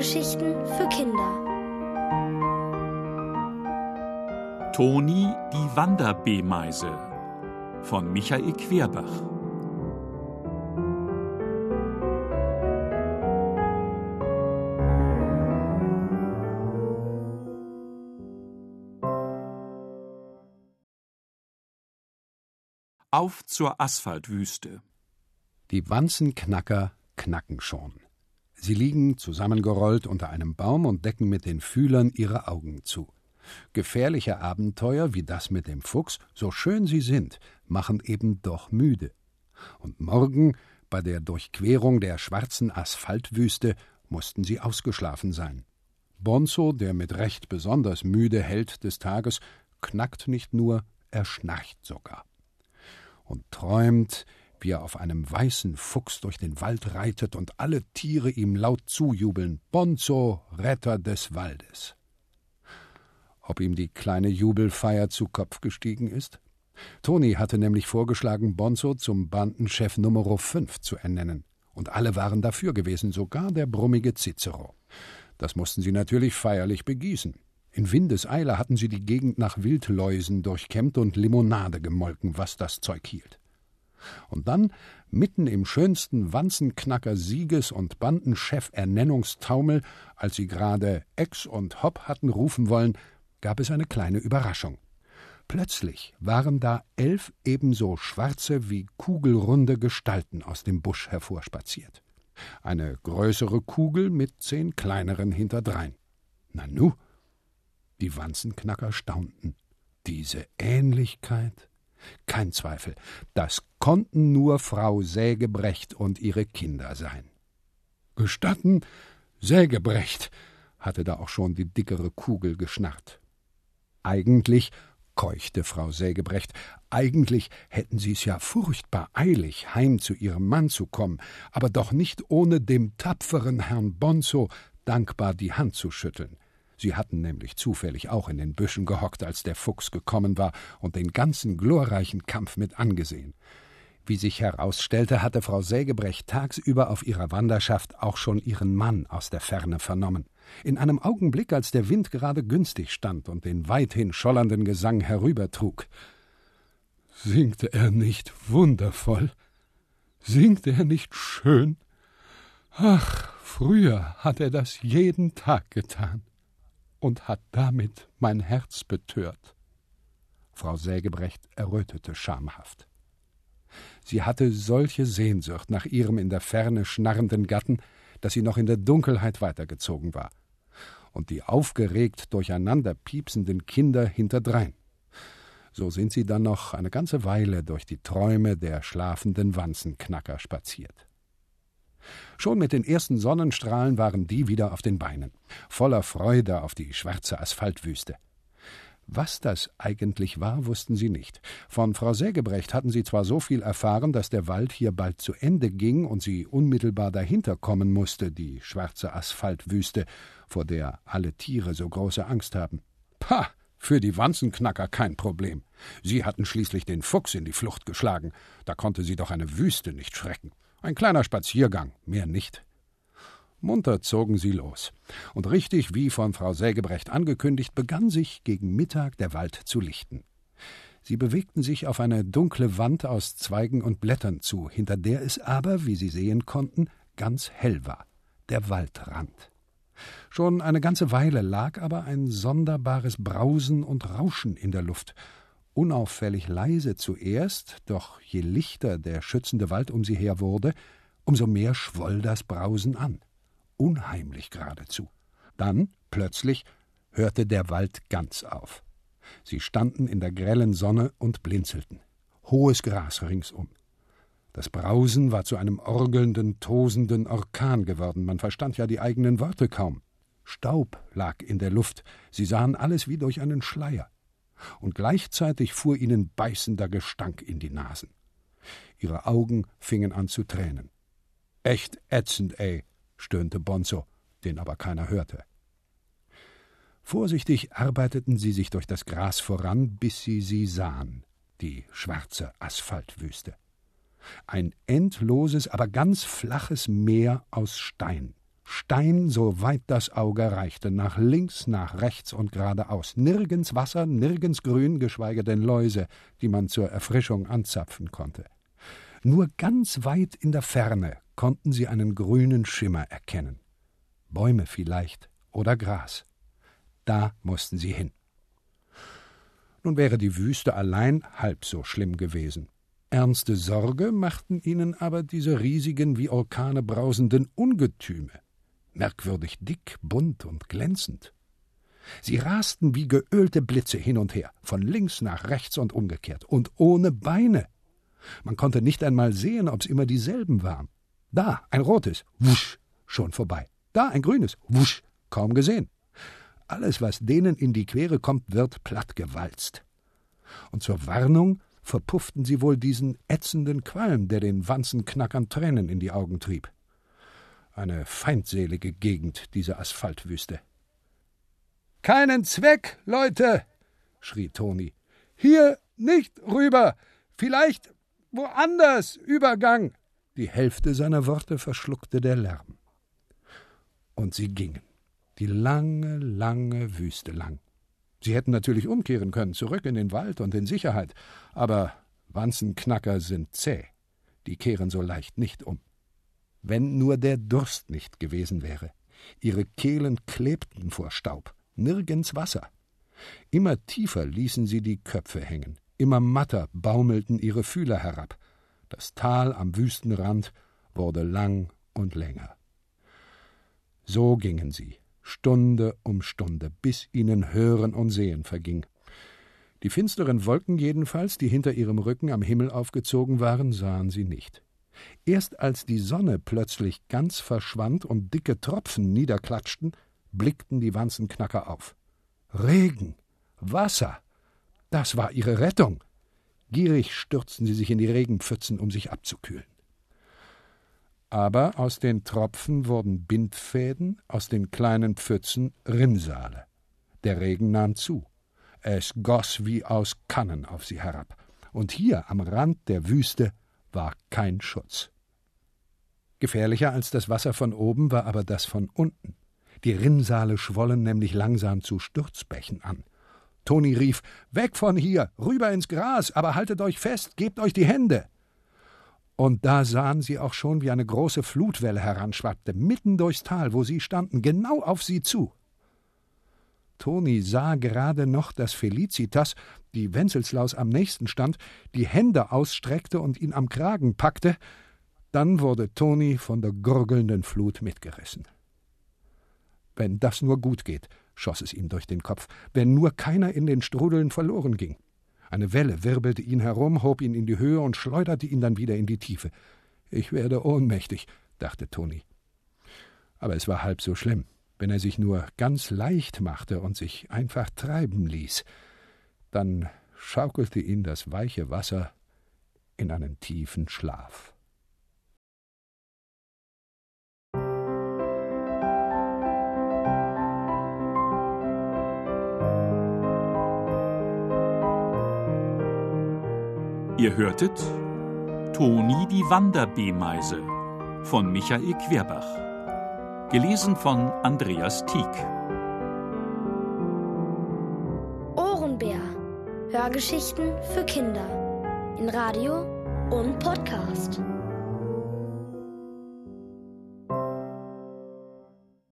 Hörgeschichten für Kinder. Toni die Wanderbeemeise von Michael Querbach. Auf zur Asphaltwüste. Die Wanzenknacker knacken schon. Sie liegen zusammengerollt unter einem Baum und decken mit den Fühlern ihre Augen zu. Gefährliche Abenteuer wie das mit dem Fuchs, so schön sie sind, machen eben doch müde. Und morgen, bei der Durchquerung der schwarzen Asphaltwüste, mussten sie ausgeschlafen sein. Bonzo, der mit Recht besonders müde Held des Tages, knackt nicht nur, er schnarcht sogar. Und träumt, wie er auf einem weißen Fuchs durch den Wald reitet und alle Tiere ihm laut zujubeln: Bonzo, Retter des Waldes. Ob ihm die kleine Jubelfeier zu Kopf gestiegen ist? Toni hatte nämlich vorgeschlagen, Bonzo zum Bandenchef Nummer 5 zu ernennen. Und alle waren dafür gewesen, sogar der brummige Cicero. Das mussten sie natürlich feierlich begießen. In Windeseile hatten sie die Gegend nach Wildläusen durchkämmt und Limonade gemolken, was das Zeug hielt. Und dann, mitten im schönsten Wanzenknacker Sieges- und Bandenchef-Ernennungstaumel, als sie gerade Ex und Hopp hatten rufen wollen, gab es eine kleine Überraschung. Plötzlich waren da elf ebenso schwarze wie kugelrunde Gestalten aus dem Busch hervorspaziert. Eine größere Kugel mit zehn kleineren hinterdrein. Nanu! Die Wanzenknacker staunten. Diese Ähnlichkeit? Kein Zweifel, das konnten nur Frau Sägebrecht und ihre Kinder sein. Gestatten, Sägebrecht, hatte da auch schon die dickere Kugel geschnarrt. Eigentlich, keuchte Frau Sägebrecht, eigentlich hätten sie es ja furchtbar eilig, heim zu ihrem Mann zu kommen, aber doch nicht ohne dem tapferen Herrn Bonzo dankbar die Hand zu schütteln. Sie hatten nämlich zufällig auch in den Büschen gehockt, als der Fuchs gekommen war und den ganzen glorreichen Kampf mit angesehen. Wie sich herausstellte, hatte Frau Sägebrecht tagsüber auf ihrer Wanderschaft auch schon ihren Mann aus der Ferne vernommen. In einem Augenblick, als der Wind gerade günstig stand und den weithin schollernden Gesang herübertrug. Singt er nicht wundervoll? Singt er nicht schön? Ach, früher hat er das jeden Tag getan und hat damit mein Herz betört. Frau Sägebrecht errötete schamhaft. Sie hatte solche Sehnsucht nach ihrem in der Ferne schnarrenden Gatten, dass sie noch in der Dunkelheit weitergezogen war. Und die aufgeregt durcheinander piepsenden Kinder hinterdrein. So sind sie dann noch eine ganze Weile durch die Träume der schlafenden Wanzenknacker spaziert. Schon mit den ersten Sonnenstrahlen waren die wieder auf den Beinen, voller Freude auf die schwarze Asphaltwüste. Was das eigentlich war, wussten sie nicht. Von Frau Sägebrecht hatten sie zwar so viel erfahren, dass der Wald hier bald zu Ende ging und sie unmittelbar dahinter kommen musste, die schwarze Asphaltwüste, vor der alle Tiere so große Angst haben. Pah! Für die Wanzenknacker kein Problem. Sie hatten schließlich den Fuchs in die Flucht geschlagen. Da konnte sie doch eine Wüste nicht schrecken. Ein kleiner Spaziergang, mehr nicht. Munter zogen sie los. Und richtig wie von Frau Sägebrecht angekündigt, begann sich gegen Mittag der Wald zu lichten. Sie bewegten sich auf eine dunkle Wand aus Zweigen und Blättern zu, hinter der es aber, wie sie sehen konnten, ganz hell war, der Waldrand. Schon eine ganze Weile lag aber ein sonderbares Brausen und Rauschen in der Luft, unauffällig leise zuerst, doch je lichter der schützende Wald um sie her wurde, umso mehr schwoll das Brausen an, unheimlich geradezu. Dann, plötzlich, hörte der Wald ganz auf. Sie standen in der grellen Sonne und blinzelten. Hohes Gras ringsum. Das Brausen war zu einem orgelnden, tosenden Orkan geworden, man verstand ja die eigenen Worte kaum. Staub lag in der Luft, sie sahen alles wie durch einen Schleier und gleichzeitig fuhr ihnen beißender Gestank in die Nasen. Ihre Augen fingen an zu tränen. Echt ätzend, ey, stöhnte Bonzo, den aber keiner hörte. Vorsichtig arbeiteten sie sich durch das Gras voran, bis sie sie sahen, die schwarze Asphaltwüste. Ein endloses, aber ganz flaches Meer aus Stein, Stein, soweit das Auge reichte, nach links, nach rechts und geradeaus. Nirgends Wasser, nirgends Grün, geschweige denn Läuse, die man zur Erfrischung anzapfen konnte. Nur ganz weit in der Ferne konnten sie einen grünen Schimmer erkennen. Bäume vielleicht oder Gras. Da mussten sie hin. Nun wäre die Wüste allein halb so schlimm gewesen. Ernste Sorge machten ihnen aber diese riesigen, wie Orkane brausenden Ungetüme. Merkwürdig dick, bunt und glänzend. Sie rasten wie geölte Blitze hin und her, von links nach rechts und umgekehrt, und ohne Beine. Man konnte nicht einmal sehen, ob's immer dieselben waren. Da ein rotes, wusch, schon vorbei. Da ein grünes, wusch, kaum gesehen. Alles, was denen in die Quere kommt, wird plattgewalzt. Und zur Warnung verpufften sie wohl diesen ätzenden Qualm, der den Wanzenknackern Tränen in die Augen trieb. Eine feindselige Gegend, diese Asphaltwüste. Keinen Zweck, Leute, schrie Toni. Hier nicht rüber. Vielleicht woanders Übergang. Die Hälfte seiner Worte verschluckte der Lärm. Und sie gingen, die lange, lange Wüste lang. Sie hätten natürlich umkehren können, zurück in den Wald und in Sicherheit, aber Wanzenknacker sind zäh, die kehren so leicht nicht um. Wenn nur der Durst nicht gewesen wäre. Ihre Kehlen klebten vor Staub, nirgends Wasser. Immer tiefer ließen sie die Köpfe hängen, immer matter baumelten ihre Fühler herab. Das Tal am Wüstenrand wurde lang und länger. So gingen sie, Stunde um Stunde, bis ihnen Hören und Sehen verging. Die finsteren Wolken jedenfalls, die hinter ihrem Rücken am Himmel aufgezogen waren, sahen sie nicht. Erst als die Sonne plötzlich ganz verschwand und dicke Tropfen niederklatschten, blickten die Wanzenknacker auf. Regen, Wasser, das war ihre Rettung. Gierig stürzten sie sich in die Regenpfützen, um sich abzukühlen. Aber aus den Tropfen wurden Bindfäden, aus den kleinen Pfützen Rinnsale. Der Regen nahm zu. Es goss wie aus Kannen auf sie herab. Und hier am Rand der Wüste war kein Schutz. Gefährlicher als das Wasser von oben war aber das von unten. Die Rinnsale schwollen nämlich langsam zu Sturzbächen an. Toni rief: Weg von hier, rüber ins Gras, aber haltet euch fest, gebt euch die Hände. Und da sahen sie auch schon, wie eine große Flutwelle heranschwappte, mitten durchs Tal, wo sie standen, genau auf sie zu. Toni sah gerade noch, dass Felicitas, die Wenzelslaus am nächsten stand, die Hände ausstreckte und ihn am Kragen packte, dann wurde Toni von der gurgelnden Flut mitgerissen. Wenn das nur gut geht, schoss es ihm durch den Kopf, wenn nur keiner in den Strudeln verloren ging. Eine Welle wirbelte ihn herum, hob ihn in die Höhe und schleuderte ihn dann wieder in die Tiefe. Ich werde ohnmächtig, dachte Toni. Aber es war halb so schlimm, wenn er sich nur ganz leicht machte und sich einfach treiben ließ. Dann schaukelte ihn das weiche Wasser in einen tiefen Schlaf. Ihr hörtet Toni die Wanderbeemeise von Michael Querbach. Gelesen von Andreas Tieck. Ohrenbär. Hörgeschichten für Kinder. In Radio und Podcast.